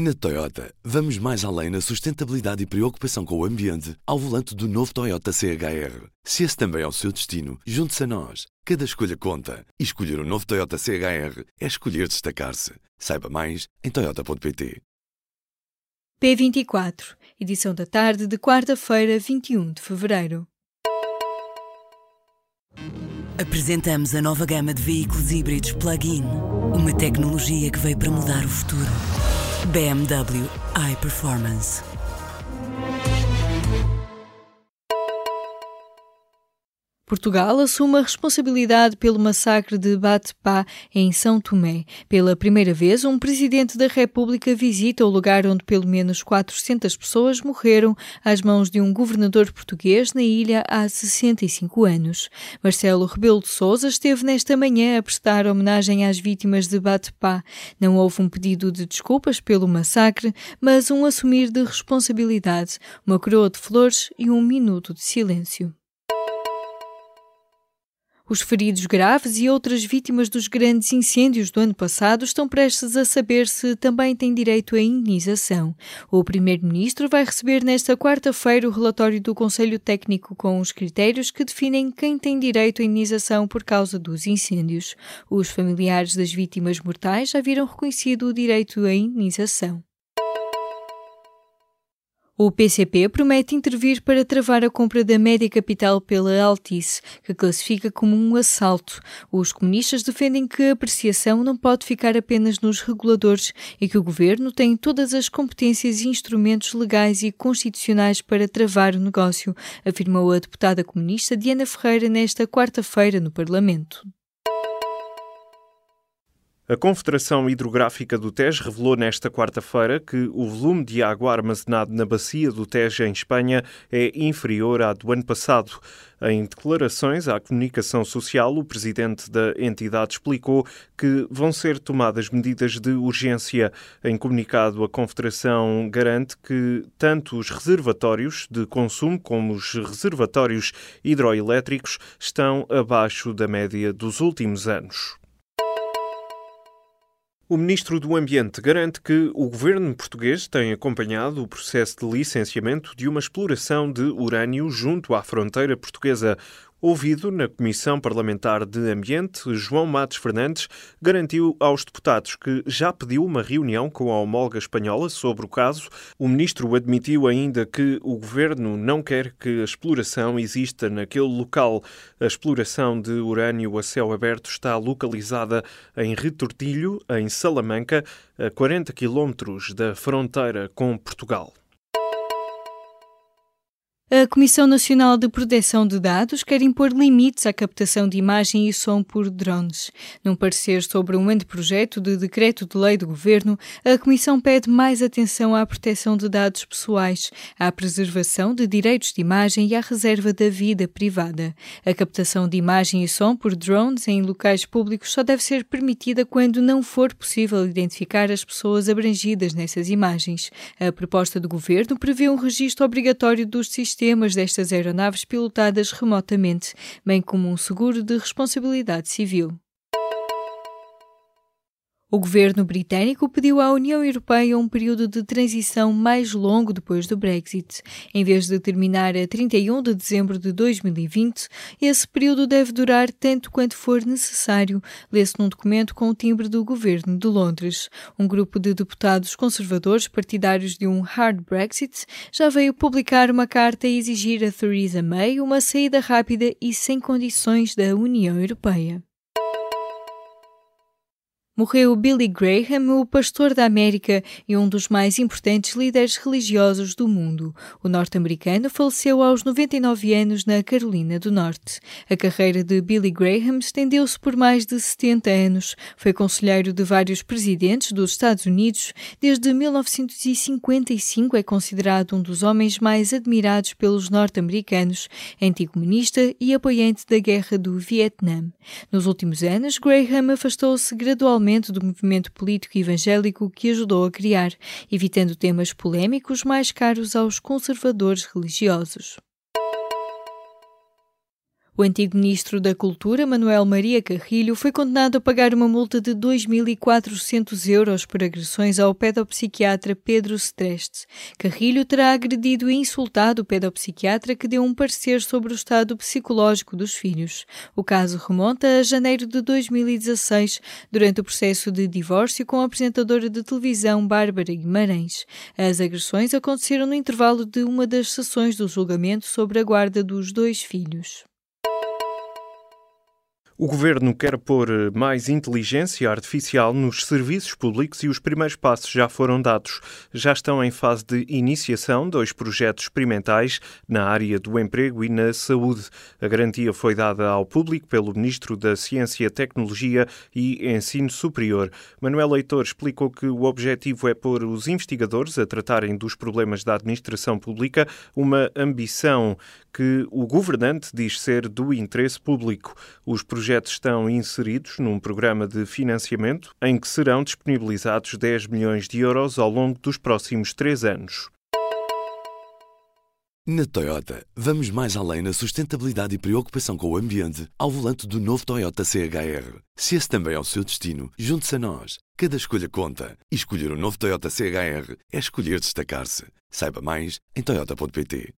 Na Toyota, vamos mais além na sustentabilidade e preocupação com o ambiente ao volante do novo Toyota CHR. Se esse também é o seu destino, junte-se a nós. Cada escolha conta. E escolher o um novo Toyota CHR é escolher destacar-se. Saiba mais em Toyota.pt. P24, edição da tarde de quarta-feira, 21 de fevereiro. Apresentamos a nova gama de veículos híbridos plug-in. Uma tecnologia que veio para mudar o futuro. BMW iPerformance. Portugal assume a responsabilidade pelo massacre de Batepá em São Tomé. Pela primeira vez, um presidente da República visita o lugar onde pelo menos 400 pessoas morreram às mãos de um governador português na ilha há 65 anos. Marcelo Rebelo de Sousa esteve nesta manhã a prestar homenagem às vítimas de Batepá. Não houve um pedido de desculpas pelo massacre, mas um assumir de responsabilidade, uma coroa de flores e um minuto de silêncio. Os feridos graves e outras vítimas dos grandes incêndios do ano passado estão prestes a saber se também têm direito à indenização. O Primeiro-Ministro vai receber nesta quarta-feira o relatório do Conselho Técnico com os critérios que definem quem tem direito à indenização por causa dos incêndios. Os familiares das vítimas mortais já viram reconhecido o direito à indenização. O PCP promete intervir para travar a compra da média capital pela Altice, que classifica como um assalto. Os comunistas defendem que a apreciação não pode ficar apenas nos reguladores e que o governo tem todas as competências e instrumentos legais e constitucionais para travar o negócio, afirmou a deputada comunista Diana Ferreira nesta quarta-feira no Parlamento. A Confederação Hidrográfica do Tejo revelou nesta quarta-feira que o volume de água armazenado na bacia do Tejo em Espanha é inferior à do ano passado. Em declarações à comunicação social, o presidente da entidade explicou que vão ser tomadas medidas de urgência. Em comunicado, a Confederação garante que tanto os reservatórios de consumo como os reservatórios hidroelétricos estão abaixo da média dos últimos anos. O ministro do Ambiente garante que o governo português tem acompanhado o processo de licenciamento de uma exploração de urânio junto à fronteira portuguesa. Ouvido na Comissão Parlamentar de Ambiente, João Matos Fernandes garantiu aos deputados que já pediu uma reunião com a homóloga espanhola sobre o caso. O ministro admitiu ainda que o governo não quer que a exploração exista naquele local. A exploração de urânio a céu aberto está localizada em Retortilho, em Salamanca, a 40 quilómetros da fronteira com Portugal. A Comissão Nacional de Proteção de Dados quer impor limites à captação de imagem e som por drones. Num parecer sobre um anteprojeto de decreto de lei do governo, a Comissão pede mais atenção à proteção de dados pessoais, à preservação de direitos de imagem e à reserva da vida privada. A captação de imagem e som por drones em locais públicos só deve ser permitida quando não for possível identificar as pessoas abrangidas nessas imagens. A proposta do governo prevê um registro obrigatório dos sistemas sistemas destas aeronaves pilotadas remotamente, bem como um seguro de responsabilidade civil. O governo britânico pediu à União Europeia um período de transição mais longo depois do Brexit. Em vez de terminar a 31 de dezembro de 2020, esse período deve durar tanto quanto for necessário, lê-se num documento com o timbre do governo de Londres. Um grupo de deputados conservadores partidários de um hard Brexit já veio publicar uma carta a exigir a Theresa May uma saída rápida e sem condições da União Europeia. Morreu Billy Graham, o pastor da América e um dos mais importantes líderes religiosos do mundo. O norte-americano faleceu aos 99 anos na Carolina do Norte. A carreira de Billy Graham estendeu-se por mais de 70 anos. Foi conselheiro de vários presidentes dos Estados Unidos. Desde 1955 é considerado um dos homens mais admirados pelos norte-americanos, anticomunista e apoiante da Guerra do Vietnã. Nos últimos anos, Graham afastou-se gradualmente do movimento político evangélico que ajudou a criar, evitando temas polémicos mais caros aos conservadores religiosos. O antigo ministro da Cultura, Manuel Maria Carrilho, foi condenado a pagar uma multa de 2.400 euros por agressões ao pedopsiquiatra Pedro Streste. Carrilho terá agredido e insultado o pedopsiquiatra que deu um parecer sobre o estado psicológico dos filhos. O caso remonta a janeiro de 2016, durante o processo de divórcio com a apresentadora de televisão Bárbara Guimarães. As agressões aconteceram no intervalo de uma das sessões do julgamento sobre a guarda dos dois filhos. O governo quer pôr mais inteligência artificial nos serviços públicos e os primeiros passos já foram dados. Já estão em fase de iniciação dois projetos experimentais na área do emprego e na saúde. A garantia foi dada ao público pelo Ministro da Ciência, Tecnologia e Ensino Superior. Manuel Leitor explicou que o objetivo é pôr os investigadores a tratarem dos problemas da administração pública, uma ambição que o governante diz ser do interesse público. Os projetos estão inseridos num programa de financiamento em que serão disponibilizados 10 milhões de euros ao longo dos próximos três anos. Na Toyota, vamos mais além na sustentabilidade e preocupação com o ambiente ao volante do novo Toyota CHR. Se esse também é o seu destino, junte-se a nós. Cada escolha conta. E escolher o um novo Toyota CHR é escolher destacar-se. Saiba mais em Toyota.pt.